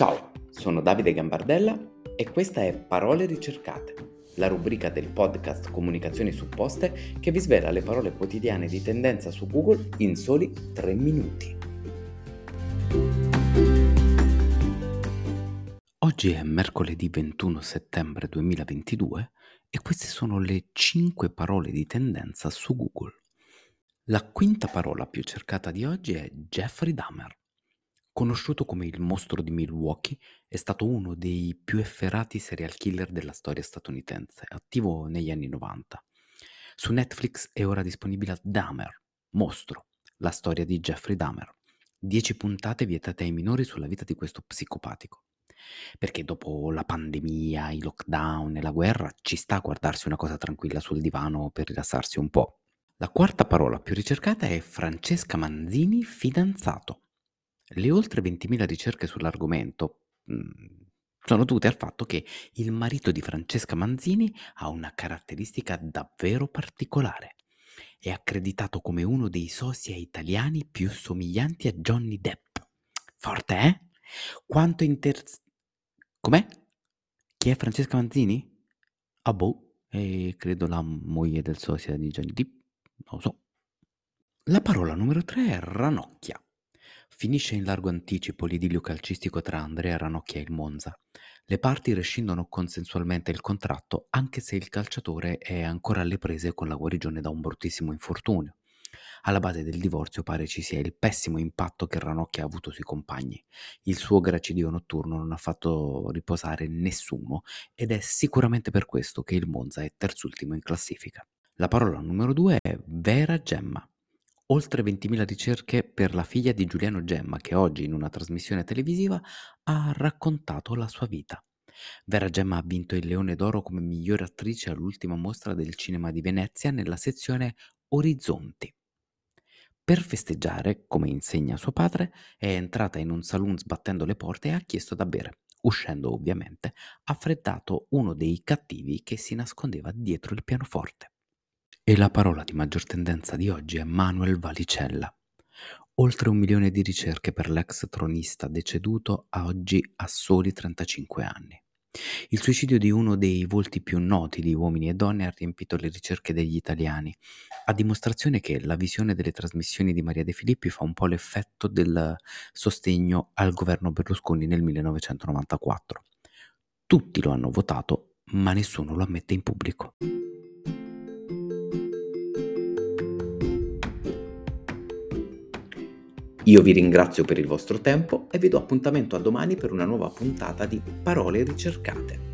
Ciao, sono Davide Gambardella e questa è Parole ricercate, la rubrica del podcast Comunicazioni supposte che vi svela le parole quotidiane di tendenza su Google in soli 3 minuti. Oggi è mercoledì 21 settembre 2022 e queste sono le 5 parole di tendenza su Google. La quinta parola più cercata di oggi è Jeffrey Dahmer. Conosciuto come il mostro di Milwaukee, è stato uno dei più efferati serial killer della storia statunitense, attivo negli anni 90. Su Netflix è ora disponibile Dahmer, Mostro, la storia di Jeffrey Dahmer. Dieci puntate vietate ai minori sulla vita di questo psicopatico. Perché dopo la pandemia, i lockdown e la guerra ci sta a guardarsi una cosa tranquilla sul divano per rilassarsi un po'. La quarta parola più ricercata è Francesca Manzini fidanzato. Le oltre 20.000 ricerche sull'argomento mh, sono dovute al fatto che il marito di Francesca Manzini ha una caratteristica davvero particolare. È accreditato come uno dei sosia italiani più somiglianti a Johnny Depp. Forte, eh? Quanto inter... Com'è? Chi è Francesca Manzini? Ah boh, è credo la moglie del sosia di Johnny Depp non lo so. La parola numero 3 è ranocchia. Finisce in largo anticipo l'idillio calcistico tra Andrea Ranocchia e il Monza. Le parti rescindono consensualmente il contratto anche se il calciatore è ancora alle prese con la guarigione da un bruttissimo infortunio. Alla base del divorzio pare ci sia il pessimo impatto che Ranocchia ha avuto sui compagni. Il suo gracidio notturno non ha fatto riposare nessuno ed è sicuramente per questo che il Monza è terzultimo in classifica. La parola numero due è Vera Gemma. Oltre 20.000 ricerche per la figlia di Giuliano Gemma che oggi in una trasmissione televisiva ha raccontato la sua vita. Vera Gemma ha vinto il Leone d'Oro come miglior attrice all'ultima mostra del cinema di Venezia nella sezione Orizzonti. Per festeggiare, come insegna suo padre, è entrata in un saloon sbattendo le porte e ha chiesto da bere. Uscendo ovviamente, ha freddato uno dei cattivi che si nascondeva dietro il pianoforte. E la parola di maggior tendenza di oggi è Manuel Valicella. Oltre un milione di ricerche per l'ex tronista deceduto a oggi a soli 35 anni. Il suicidio di uno dei volti più noti di uomini e donne ha riempito le ricerche degli italiani, a dimostrazione che la visione delle trasmissioni di Maria De Filippi fa un po' l'effetto del sostegno al governo Berlusconi nel 1994. Tutti lo hanno votato, ma nessuno lo ammette in pubblico. Io vi ringrazio per il vostro tempo e vi do appuntamento a domani per una nuova puntata di Parole ricercate.